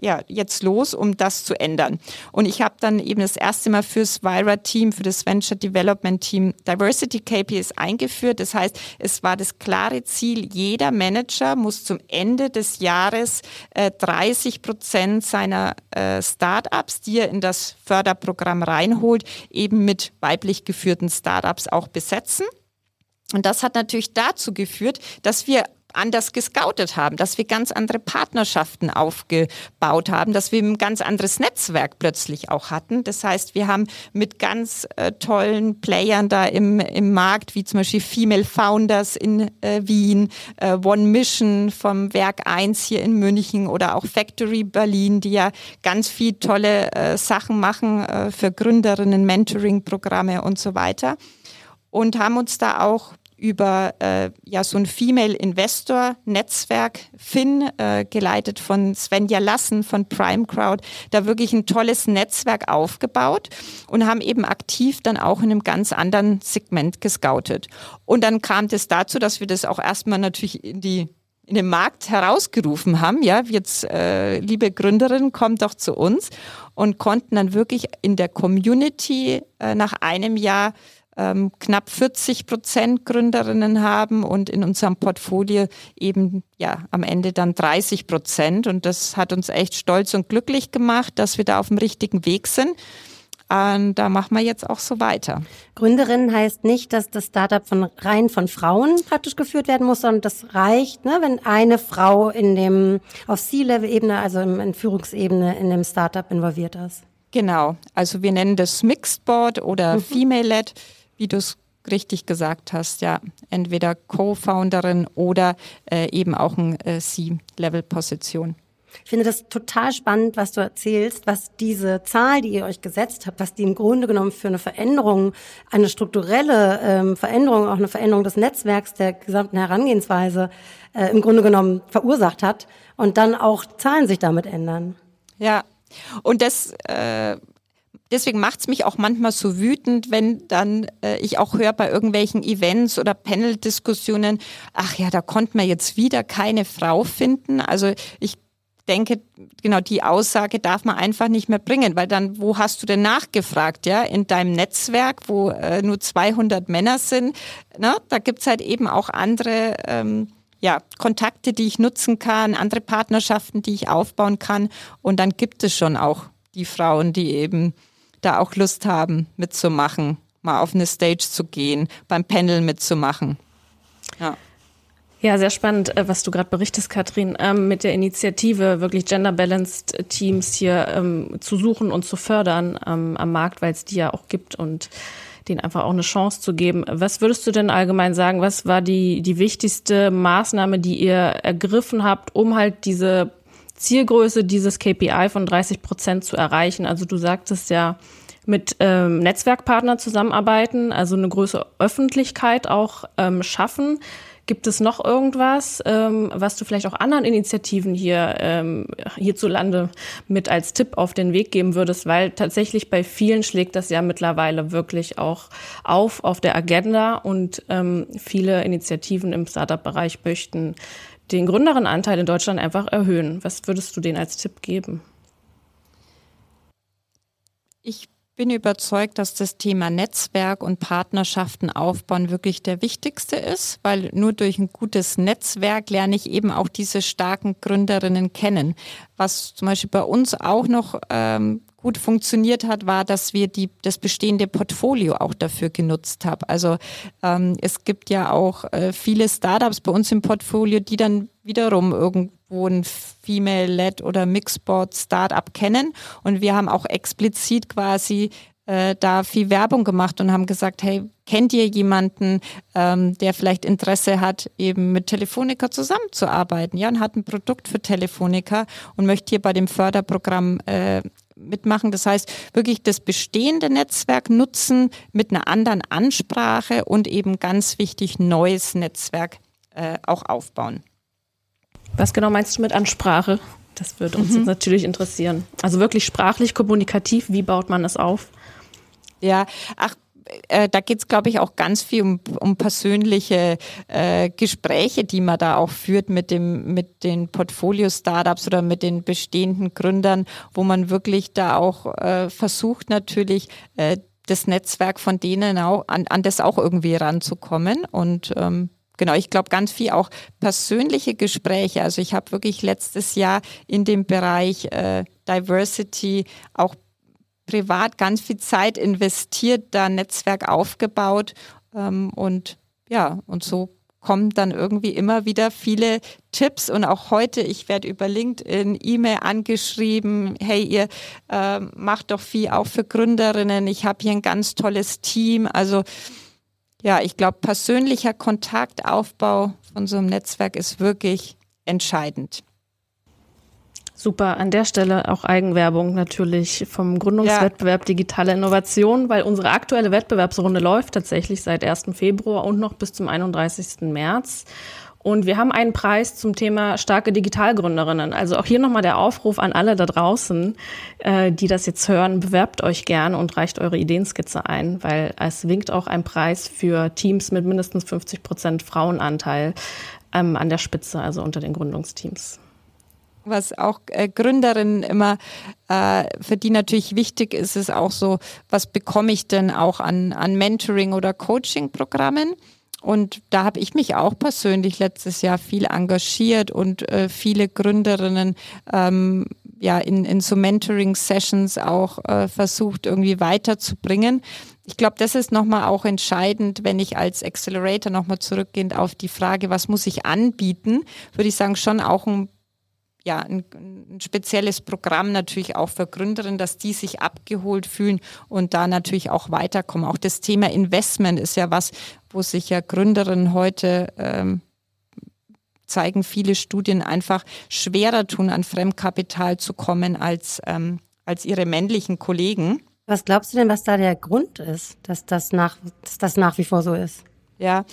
ja, jetzt los, um das zu ändern. Und ich habe dann eben das erste Mal fürs Vira-Team, für das Venture Development Team Diversity KPIs eingeführt. Das heißt, es war das klare Ziel, jeder Manager muss zum Ende des Jahres äh, 30 Prozent seiner äh, Startups, die er in das Förderprogramm reinholt, eben mit weiblich geführten Startups auch besetzen. Und das hat natürlich dazu geführt, dass wir anders gescoutet haben, dass wir ganz andere Partnerschaften aufgebaut haben, dass wir ein ganz anderes Netzwerk plötzlich auch hatten. Das heißt, wir haben mit ganz äh, tollen Playern da im, im Markt, wie zum Beispiel Female Founders in äh, Wien, äh, One Mission vom Werk 1 hier in München oder auch Factory Berlin, die ja ganz viel tolle äh, Sachen machen äh, für Gründerinnen, Mentoring-Programme und so weiter. Und haben uns da auch über äh, ja so ein Female Investor Netzwerk Finn äh, geleitet von Svenja Lassen von Prime Crowd da wirklich ein tolles Netzwerk aufgebaut und haben eben aktiv dann auch in einem ganz anderen Segment gescoutet. Und dann kam es dazu dass wir das auch erstmal natürlich in die in den Markt herausgerufen haben, ja, jetzt äh, liebe Gründerinnen, kommt doch zu uns und konnten dann wirklich in der Community äh, nach einem Jahr ähm, knapp 40 Prozent Gründerinnen haben und in unserem Portfolio eben ja am Ende dann 30 Prozent. Und das hat uns echt stolz und glücklich gemacht, dass wir da auf dem richtigen Weg sind. Und da machen wir jetzt auch so weiter. Gründerin heißt nicht, dass das Startup von rein von Frauen praktisch geführt werden muss, sondern das reicht, ne, wenn eine Frau in dem auf C-Level-Ebene, also in Führungsebene in dem Startup involviert ist. Genau. Also wir nennen das Mixed Board oder mhm. Female-led wie du es richtig gesagt hast, ja, entweder Co-Founderin oder äh, eben auch eine äh, C-Level-Position. Ich finde das total spannend, was du erzählst, was diese Zahl, die ihr euch gesetzt habt, was die im Grunde genommen für eine Veränderung, eine strukturelle ähm, Veränderung, auch eine Veränderung des Netzwerks, der gesamten Herangehensweise äh, im Grunde genommen verursacht hat und dann auch Zahlen sich damit ändern. Ja, und das äh, deswegen macht es mich auch manchmal so wütend, wenn dann äh, ich auch höre bei irgendwelchen Events oder Panel-Diskussionen, ach ja, da konnte man jetzt wieder keine Frau finden. Also ich denke, genau die Aussage darf man einfach nicht mehr bringen, weil dann, wo hast du denn nachgefragt, ja? In deinem Netzwerk, wo äh, nur 200 Männer sind, ne? da gibt's halt eben auch andere ähm, ja, Kontakte, die ich nutzen kann, andere Partnerschaften, die ich aufbauen kann. Und dann gibt es schon auch die Frauen, die eben da auch Lust haben, mitzumachen, mal auf eine Stage zu gehen, beim Panel mitzumachen. Ja. Ja, sehr spannend, äh, was du gerade berichtest, Katrin, ähm, mit der Initiative wirklich gender-balanced Teams hier ähm, zu suchen und zu fördern ähm, am Markt, weil es die ja auch gibt und denen einfach auch eine Chance zu geben. Was würdest du denn allgemein sagen, was war die, die wichtigste Maßnahme, die ihr ergriffen habt, um halt diese Zielgröße dieses KPI von 30 Prozent zu erreichen. Also du sagtest ja, mit ähm, Netzwerkpartnern zusammenarbeiten, also eine größere Öffentlichkeit auch ähm, schaffen. Gibt es noch irgendwas, ähm, was du vielleicht auch anderen Initiativen hier ähm, hierzulande mit als Tipp auf den Weg geben würdest? Weil tatsächlich bei vielen schlägt das ja mittlerweile wirklich auch auf auf der Agenda und ähm, viele Initiativen im Startup-Bereich möchten den Gründerinnenanteil in Deutschland einfach erhöhen. Was würdest du denen als Tipp geben? Ich bin überzeugt, dass das Thema Netzwerk und Partnerschaften aufbauen wirklich der wichtigste ist, weil nur durch ein gutes Netzwerk lerne ich eben auch diese starken Gründerinnen kennen. Was zum Beispiel bei uns auch noch ähm, gut funktioniert hat, war, dass wir die, das bestehende Portfolio auch dafür genutzt haben. Also ähm, es gibt ja auch äh, viele Startups bei uns im Portfolio, die dann wiederum irgendwo ein Female-led oder Mixboard Startup kennen. Und wir haben auch explizit quasi äh, da viel Werbung gemacht und haben gesagt, hey, kennt ihr jemanden, ähm, der vielleicht Interesse hat, eben mit Telefonica zusammenzuarbeiten? Ja, und hat ein Produkt für Telefonica und möchte hier bei dem Förderprogramm äh, mitmachen. Das heißt, wirklich das bestehende Netzwerk nutzen mit einer anderen Ansprache und eben ganz wichtig, neues Netzwerk äh, auch aufbauen. Was genau meinst du mit Ansprache? Das würde uns mhm. natürlich interessieren. Also wirklich sprachlich, kommunikativ, wie baut man es auf? Ja, ach, äh, da geht es, glaube ich, auch ganz viel um, um persönliche äh, Gespräche, die man da auch führt mit, dem, mit den Portfolio-Startups oder mit den bestehenden Gründern, wo man wirklich da auch äh, versucht, natürlich äh, das Netzwerk von denen auch an, an das auch irgendwie ranzukommen. Und ähm, genau, ich glaube ganz viel auch persönliche Gespräche. Also ich habe wirklich letztes Jahr in dem Bereich äh, Diversity auch privat ganz viel Zeit investiert, da Netzwerk aufgebaut ähm, und ja, und so kommen dann irgendwie immer wieder viele Tipps und auch heute, ich werde über LinkedIn, E-Mail angeschrieben, hey, ihr äh, macht doch viel auch für Gründerinnen, ich habe hier ein ganz tolles Team. Also ja, ich glaube, persönlicher Kontaktaufbau von so einem Netzwerk ist wirklich entscheidend. Super, an der Stelle auch Eigenwerbung natürlich vom Gründungswettbewerb ja. Digitale Innovation, weil unsere aktuelle Wettbewerbsrunde läuft tatsächlich seit 1. Februar und noch bis zum 31. März. Und wir haben einen Preis zum Thema starke Digitalgründerinnen. Also auch hier nochmal der Aufruf an alle da draußen, äh, die das jetzt hören, bewerbt euch gern und reicht eure Ideenskizze ein, weil es winkt auch ein Preis für Teams mit mindestens 50 Prozent Frauenanteil ähm, an der Spitze, also unter den Gründungsteams was auch äh, Gründerinnen immer, äh, für die natürlich wichtig ist, ist auch so, was bekomme ich denn auch an, an Mentoring oder Coaching-Programmen? Und da habe ich mich auch persönlich letztes Jahr viel engagiert und äh, viele Gründerinnen ähm, ja in, in so Mentoring-Sessions auch äh, versucht, irgendwie weiterzubringen. Ich glaube, das ist nochmal auch entscheidend, wenn ich als Accelerator nochmal zurückgehend auf die Frage, was muss ich anbieten, würde ich sagen, schon auch ein ja, ein, ein, spezielles Programm natürlich auch für Gründerinnen, dass die sich abgeholt fühlen und da natürlich auch weiterkommen. Auch das Thema Investment ist ja was, wo sich ja Gründerinnen heute ähm, zeigen viele Studien einfach schwerer tun, an Fremdkapital zu kommen als, ähm, als ihre männlichen Kollegen. Was glaubst du denn, was da der Grund ist, dass das nach, dass das nach wie vor so ist? Ja,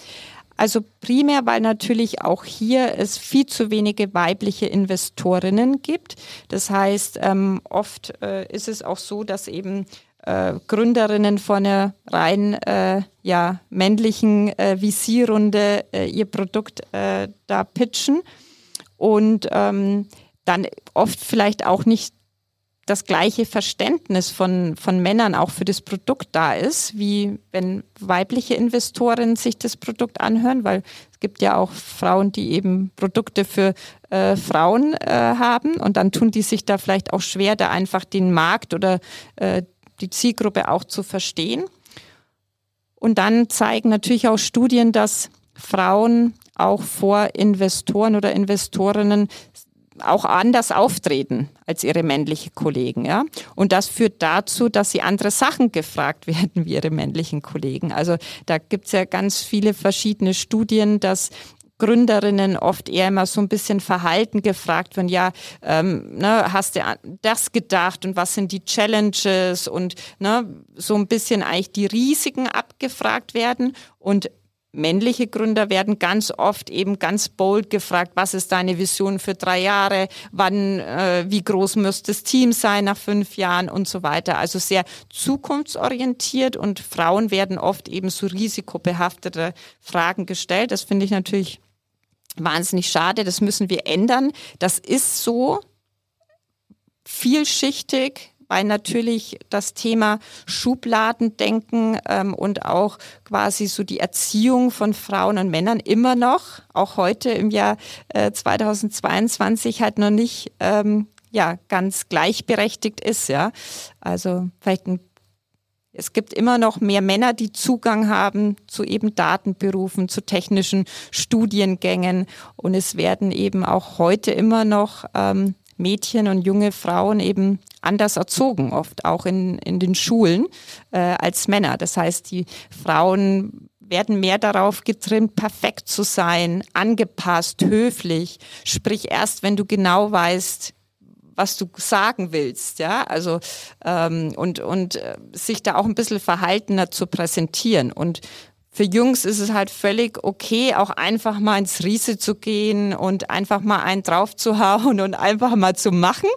also primär, weil natürlich auch hier es viel zu wenige weibliche Investorinnen gibt. Das heißt, ähm, oft äh, ist es auch so, dass eben äh, Gründerinnen von einer rein äh, ja, männlichen äh, VC-Runde äh, ihr Produkt äh, da pitchen und ähm, dann oft vielleicht auch nicht das gleiche Verständnis von, von Männern auch für das Produkt da ist, wie wenn weibliche Investoren sich das Produkt anhören, weil es gibt ja auch Frauen, die eben Produkte für äh, Frauen äh, haben und dann tun die sich da vielleicht auch schwer, da einfach den Markt oder äh, die Zielgruppe auch zu verstehen. Und dann zeigen natürlich auch Studien, dass Frauen auch vor Investoren oder Investorinnen auch anders auftreten als ihre männlichen Kollegen. Ja? Und das führt dazu, dass sie andere Sachen gefragt werden wie ihre männlichen Kollegen. Also da gibt's ja ganz viele verschiedene Studien, dass Gründerinnen oft eher immer so ein bisschen verhalten gefragt werden, ja, ähm, ne, hast du das gedacht und was sind die Challenges und ne, so ein bisschen eigentlich die Risiken abgefragt werden und männliche Gründer werden ganz oft eben ganz bold gefragt, was ist deine Vision für drei Jahre, wann, äh, wie groß müsste das Team sein nach fünf Jahren und so weiter. Also sehr zukunftsorientiert und Frauen werden oft eben so risikobehaftete Fragen gestellt. Das finde ich natürlich wahnsinnig schade. Das müssen wir ändern. Das ist so vielschichtig weil natürlich das Thema Schubladendenken ähm, und auch quasi so die Erziehung von Frauen und Männern immer noch, auch heute im Jahr äh, 2022 halt noch nicht ähm, ja ganz gleichberechtigt ist, ja. Also vielleicht ein es gibt immer noch mehr Männer, die Zugang haben zu eben Datenberufen, zu technischen Studiengängen. Und es werden eben auch heute immer noch ähm, Mädchen und junge Frauen eben anders erzogen, oft auch in, in den Schulen äh, als Männer. Das heißt, die Frauen werden mehr darauf getrimmt, perfekt zu sein, angepasst, höflich. Sprich erst, wenn du genau weißt, was du sagen willst, ja, also ähm, und und äh, sich da auch ein bisschen verhaltener zu präsentieren und für Jungs ist es halt völlig okay, auch einfach mal ins Riese zu gehen und einfach mal einen draufzuhauen und einfach mal zu machen.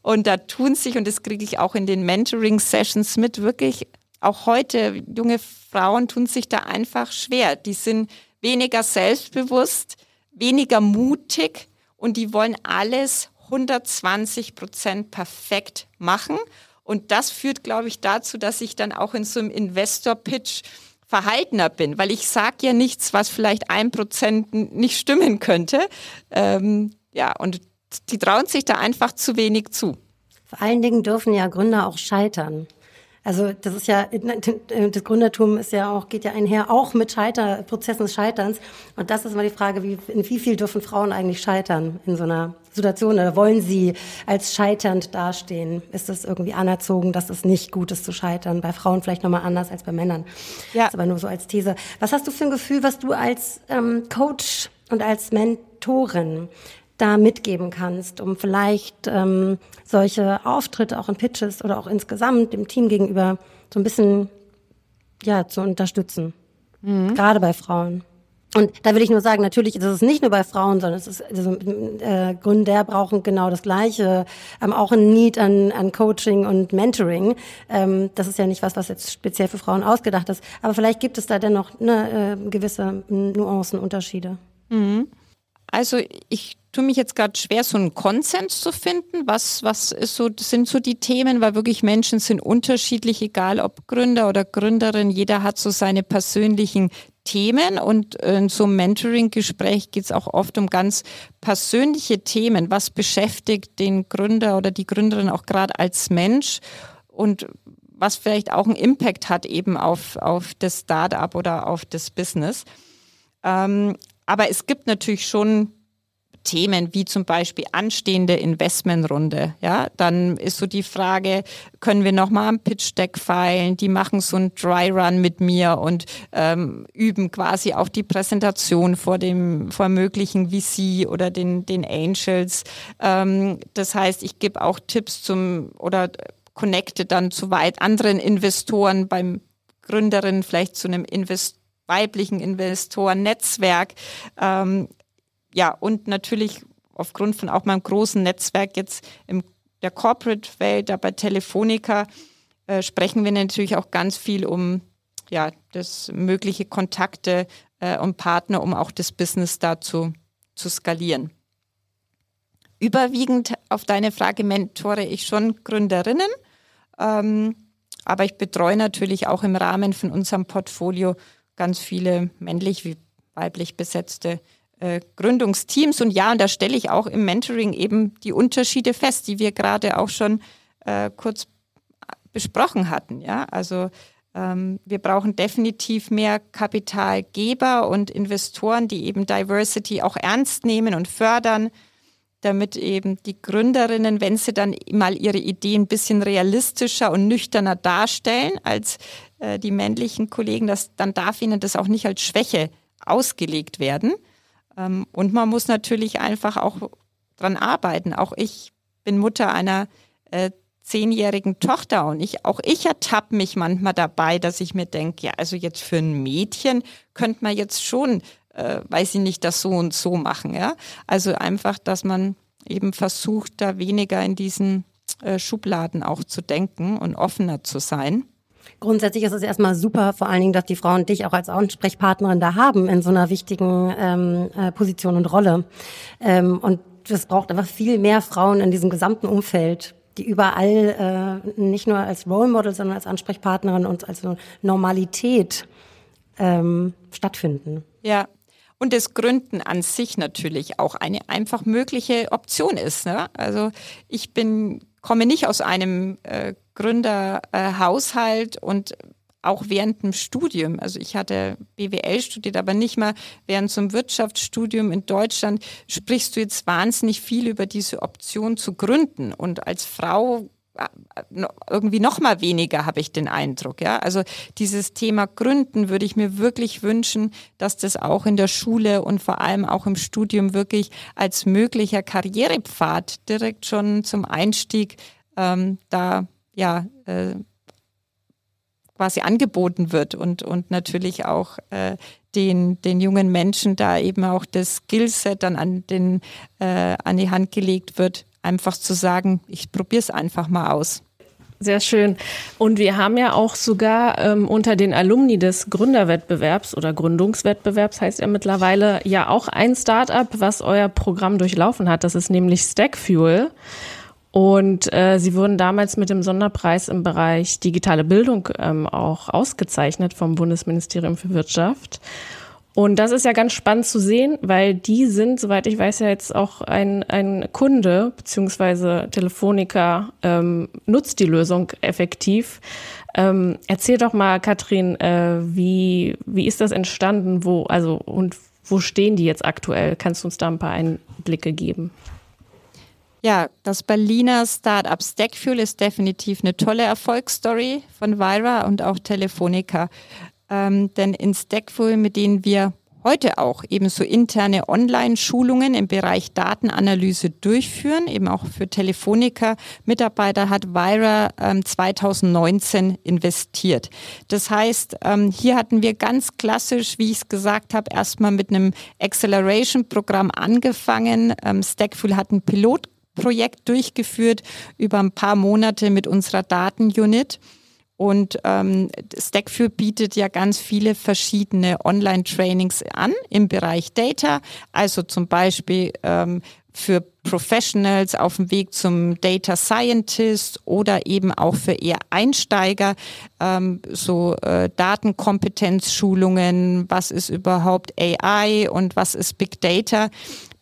Und da tun sich, und das kriege ich auch in den Mentoring-Sessions mit, wirklich auch heute, junge Frauen tun sich da einfach schwer. Die sind weniger selbstbewusst, weniger mutig und die wollen alles 120 Prozent perfekt machen. Und das führt, glaube ich, dazu, dass ich dann auch in so einem Investor-Pitch verhaltener bin, weil ich sage ja nichts, was vielleicht ein Prozent nicht stimmen könnte. Ähm, ja, und die trauen sich da einfach zu wenig zu. Vor allen Dingen dürfen ja Gründer auch scheitern. Also das ist ja, das Gründertum ist ja auch, geht ja einher auch mit Scheiter, Prozessen des Scheiterns. Und das ist immer die Frage, wie, in wie viel dürfen Frauen eigentlich scheitern in so einer Situation? Oder wollen sie als scheiternd dastehen? Ist es irgendwie anerzogen, dass es nicht gut ist zu scheitern? Bei Frauen vielleicht nochmal anders als bei Männern. Ja. Das ist aber nur so als These. Was hast du für ein Gefühl, was du als ähm, Coach und als Mentorin da mitgeben kannst, um vielleicht ähm, solche Auftritte auch in Pitches oder auch insgesamt dem Team gegenüber so ein bisschen ja zu unterstützen, mhm. gerade bei Frauen. Und da will ich nur sagen, natürlich ist es nicht nur bei Frauen, sondern es ist also, äh, Gründer brauchen genau das Gleiche, ähm, auch ein Need an, an Coaching und Mentoring. Ähm, das ist ja nicht was, was jetzt speziell für Frauen ausgedacht ist, aber vielleicht gibt es da dennoch eine, äh, gewisse Nuancen, Unterschiede. Mhm. Also ich tue mich jetzt gerade schwer, so einen Konsens zu finden. Was, was ist so, sind so die Themen, weil wirklich Menschen sind unterschiedlich, egal ob Gründer oder Gründerin. Jeder hat so seine persönlichen Themen und in so einem Mentoring-Gespräch geht es auch oft um ganz persönliche Themen. Was beschäftigt den Gründer oder die Gründerin auch gerade als Mensch und was vielleicht auch einen Impact hat eben auf, auf das Startup oder auf das Business. Ähm, aber es gibt natürlich schon Themen wie zum Beispiel anstehende Investmentrunde. Ja, dann ist so die Frage, können wir nochmal am Pitch Deck feilen? Die machen so einen Dry Run mit mir und ähm, üben quasi auch die Präsentation vor dem vor möglichen VC oder den, den Angels. Ähm, das heißt, ich gebe auch Tipps zum oder connecte dann zu weit anderen Investoren beim Gründerin vielleicht zu einem Invest weiblichen Investoren-Netzwerk. Ähm, ja, und natürlich aufgrund von auch meinem großen Netzwerk jetzt in der Corporate-Welt, da bei Telefonica, äh, sprechen wir natürlich auch ganz viel um ja, das mögliche Kontakte äh, und Partner, um auch das Business dazu zu skalieren. Überwiegend auf deine Frage mentore ich schon Gründerinnen, ähm, aber ich betreue natürlich auch im Rahmen von unserem Portfolio ganz viele männlich wie weiblich besetzte äh, Gründungsteams. Und ja, und da stelle ich auch im Mentoring eben die Unterschiede fest, die wir gerade auch schon äh, kurz besprochen hatten. Ja, also ähm, wir brauchen definitiv mehr Kapitalgeber und Investoren, die eben Diversity auch ernst nehmen und fördern, damit eben die Gründerinnen, wenn sie dann mal ihre Ideen ein bisschen realistischer und nüchterner darstellen als äh, die männlichen Kollegen, das, dann darf ihnen das auch nicht als Schwäche ausgelegt werden. Ähm, und man muss natürlich einfach auch dran arbeiten. Auch ich bin Mutter einer äh, zehnjährigen Tochter und ich, auch ich ertappe mich manchmal dabei, dass ich mir denke, ja, also jetzt für ein Mädchen könnte man jetzt schon, äh, weiß ich nicht, das so und so machen, ja. Also einfach, dass man eben versucht, da weniger in diesen äh, Schubladen auch zu denken und offener zu sein. Grundsätzlich ist es erstmal super, vor allen Dingen, dass die Frauen dich auch als Ansprechpartnerin da haben in so einer wichtigen ähm, äh, Position und Rolle. Ähm, und es braucht einfach viel mehr Frauen in diesem gesamten Umfeld, die überall äh, nicht nur als Role Model, sondern als Ansprechpartnerin und als Normalität ähm, stattfinden. Ja, und das Gründen an sich natürlich auch eine einfach mögliche Option ist. Ne? Also ich bin komme nicht aus einem äh, Gründerhaushalt und auch während dem Studium, also ich hatte BWL studiert, aber nicht mal während zum Wirtschaftsstudium in Deutschland sprichst du jetzt wahnsinnig viel über diese Option zu gründen. Und als Frau äh, irgendwie noch mal weniger, habe ich den Eindruck. Ja? Also dieses Thema Gründen würde ich mir wirklich wünschen, dass das auch in der Schule und vor allem auch im Studium wirklich als möglicher Karrierepfad direkt schon zum Einstieg ähm, da ja äh, quasi angeboten wird und, und natürlich auch äh, den, den jungen Menschen da eben auch das Skillset dann an, den, äh, an die Hand gelegt wird, einfach zu sagen, ich probiere es einfach mal aus. Sehr schön. Und wir haben ja auch sogar ähm, unter den Alumni des Gründerwettbewerbs oder Gründungswettbewerbs heißt er mittlerweile ja auch ein Startup, was euer Programm durchlaufen hat. Das ist nämlich Stackfuel. Und äh, sie wurden damals mit dem Sonderpreis im Bereich digitale Bildung ähm, auch ausgezeichnet vom Bundesministerium für Wirtschaft. Und das ist ja ganz spannend zu sehen, weil die sind, soweit ich weiß, ja jetzt auch ein, ein Kunde, beziehungsweise Telefonica ähm, nutzt die Lösung effektiv. Ähm, erzähl doch mal, Katrin, äh, wie, wie ist das entstanden? Wo, also, und wo stehen die jetzt aktuell? Kannst du uns da ein paar Einblicke geben? Ja, das Berliner Startup Stackfuel ist definitiv eine tolle Erfolgsstory von Vira und auch Telefonica. Ähm, denn in Stackfull, mit denen wir heute auch ebenso interne Online-Schulungen im Bereich Datenanalyse durchführen, eben auch für Telefonica-Mitarbeiter, hat Vira ähm, 2019 investiert. Das heißt, ähm, hier hatten wir ganz klassisch, wie ich es gesagt habe, erstmal mit einem Acceleration-Programm angefangen. Ähm, Stackful hat ein Pilotprojekt durchgeführt über ein paar Monate mit unserer Datenunit. Und ähm, Stackfuel bietet ja ganz viele verschiedene Online-Trainings an im Bereich Data, also zum Beispiel ähm, für Professionals auf dem Weg zum Data Scientist oder eben auch für eher Einsteiger, ähm, so äh, Datenkompetenzschulungen, was ist überhaupt AI und was ist Big Data.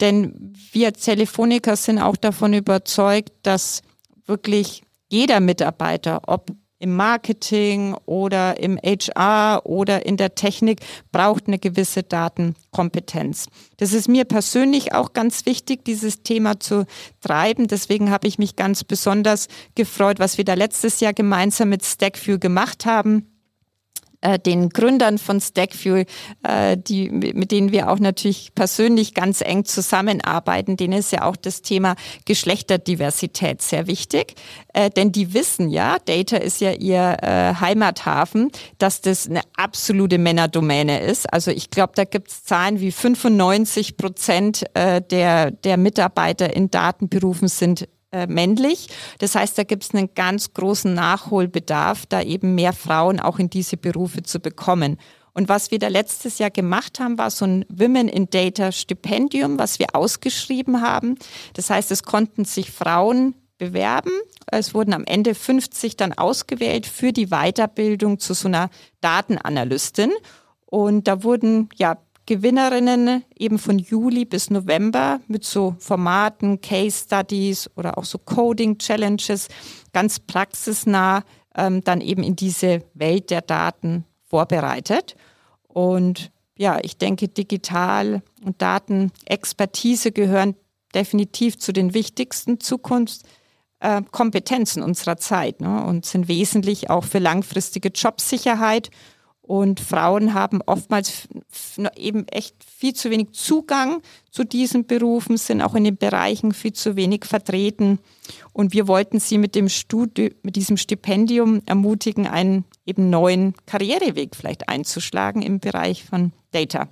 Denn wir Telefoniker sind auch davon überzeugt, dass wirklich jeder Mitarbeiter, ob im Marketing oder im HR oder in der Technik braucht eine gewisse Datenkompetenz. Das ist mir persönlich auch ganz wichtig, dieses Thema zu treiben. Deswegen habe ich mich ganz besonders gefreut, was wir da letztes Jahr gemeinsam mit Stackview gemacht haben äh, den Gründern von Stackfuel, äh, die, mit denen wir auch natürlich persönlich ganz eng zusammenarbeiten. Denen ist ja auch das Thema Geschlechterdiversität sehr wichtig. Äh, denn die wissen ja, Data ist ja ihr äh, Heimathafen, dass das eine absolute Männerdomäne ist. Also ich glaube, da gibt es Zahlen wie 95 Prozent äh, der, der Mitarbeiter in Datenberufen sind äh, männlich. Das heißt, da gibt es einen ganz großen Nachholbedarf, da eben mehr Frauen auch in diese Berufe zu bekommen. Und was wir da letztes Jahr gemacht haben, war so ein Women in Data Stipendium, was wir ausgeschrieben haben. Das heißt, es konnten sich Frauen bewerben. Es wurden am Ende 50 dann ausgewählt für die Weiterbildung zu so einer Datenanalystin. Und da wurden ja Gewinnerinnen eben von Juli bis November mit so Formaten, Case Studies oder auch so Coding Challenges ganz praxisnah ähm, dann eben in diese Welt der Daten vorbereitet. Und ja, ich denke, Digital- und Datenexpertise gehören definitiv zu den wichtigsten Zukunftskompetenzen äh, unserer Zeit ne, und sind wesentlich auch für langfristige Jobsicherheit und Frauen haben oftmals eben echt viel zu wenig Zugang zu diesen Berufen, sind auch in den Bereichen viel zu wenig vertreten. Und wir wollten sie mit dem Studi mit diesem Stipendium ermutigen, einen eben neuen Karriereweg vielleicht einzuschlagen im Bereich von Data.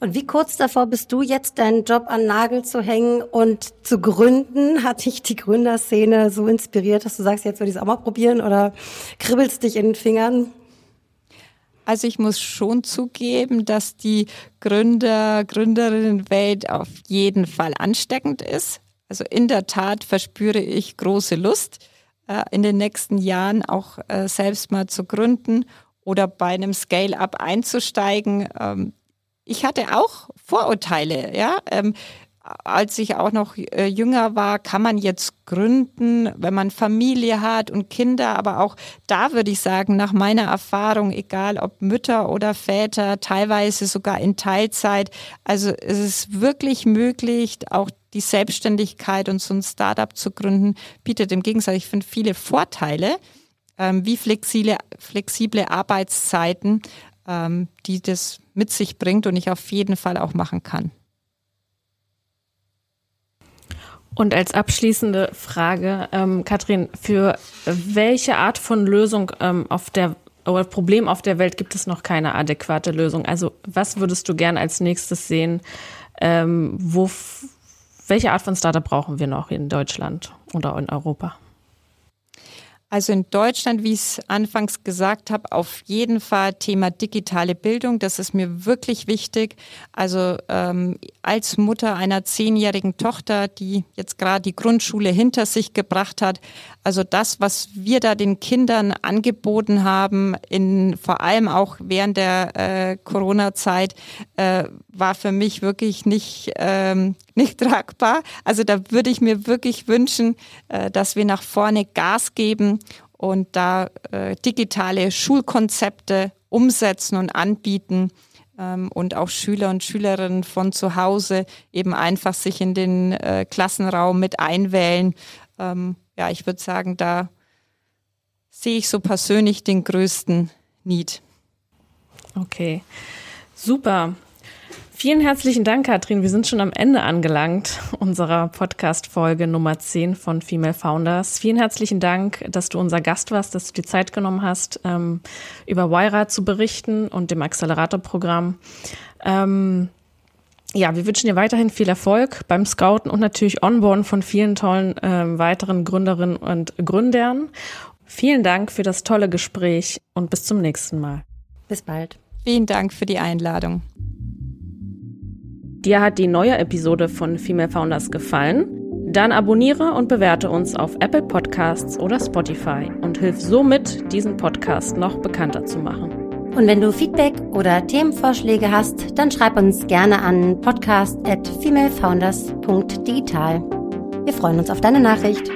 Und wie kurz davor bist du jetzt, deinen Job an Nagel zu hängen und zu gründen? Hat dich die Gründerszene so inspiriert, dass du sagst, jetzt würde ich es auch mal probieren oder kribbelst dich in den Fingern? Also ich muss schon zugeben, dass die Gründer, Gründerinnenwelt auf jeden Fall ansteckend ist. Also in der Tat verspüre ich große Lust, äh, in den nächsten Jahren auch äh, selbst mal zu gründen oder bei einem Scale-up einzusteigen. Ähm, ich hatte auch Vorurteile, ja. Als ich auch noch äh, jünger war, kann man jetzt gründen, wenn man Familie hat und Kinder, aber auch da würde ich sagen, nach meiner Erfahrung, egal ob Mütter oder Väter, teilweise sogar in Teilzeit, also es ist wirklich möglich, auch die Selbstständigkeit und so ein Startup zu gründen, bietet im Gegensatz, ich finde viele Vorteile, ähm, wie flexible, flexible Arbeitszeiten, ähm, die das mit sich bringt und ich auf jeden Fall auch machen kann. Und als abschließende Frage, ähm, Katrin, für welche Art von Lösung ähm, auf der oder Problem auf der Welt gibt es noch keine adäquate Lösung? Also was würdest du gern als nächstes sehen? Ähm, wo, welche Art von Startup brauchen wir noch in Deutschland oder in Europa? Also in Deutschland, wie ich es anfangs gesagt habe, auf jeden Fall Thema digitale Bildung. Das ist mir wirklich wichtig. Also ähm, als Mutter einer zehnjährigen Tochter, die jetzt gerade die Grundschule hinter sich gebracht hat, also das, was wir da den Kindern angeboten haben, in vor allem auch während der äh, Corona-Zeit, äh, war für mich wirklich nicht ähm, nicht tragbar. Also da würde ich mir wirklich wünschen, äh, dass wir nach vorne Gas geben und da äh, digitale Schulkonzepte umsetzen und anbieten ähm, und auch Schüler und Schülerinnen von zu Hause eben einfach sich in den äh, Klassenraum mit einwählen ähm, ja, ich würde sagen, da sehe ich so persönlich den größten Need. Okay, super. Vielen herzlichen Dank, Katrin. Wir sind schon am Ende angelangt unserer Podcast-Folge Nummer 10 von Female Founders. Vielen herzlichen Dank, dass du unser Gast warst, dass du die Zeit genommen hast, ähm, über Wyra zu berichten und dem Accelerator-Programm. Ähm, ja, wir wünschen dir weiterhin viel Erfolg beim Scouten und natürlich Onboarden von vielen tollen äh, weiteren Gründerinnen und Gründern. Vielen Dank für das tolle Gespräch und bis zum nächsten Mal. Bis bald. Vielen Dank für die Einladung. Dir hat die neue Episode von Female Founders gefallen? Dann abonniere und bewerte uns auf Apple Podcasts oder Spotify und hilf somit, diesen Podcast noch bekannter zu machen. Und wenn du Feedback oder Themenvorschläge hast, dann schreib uns gerne an podcast at femalefounders.digital. Wir freuen uns auf deine Nachricht.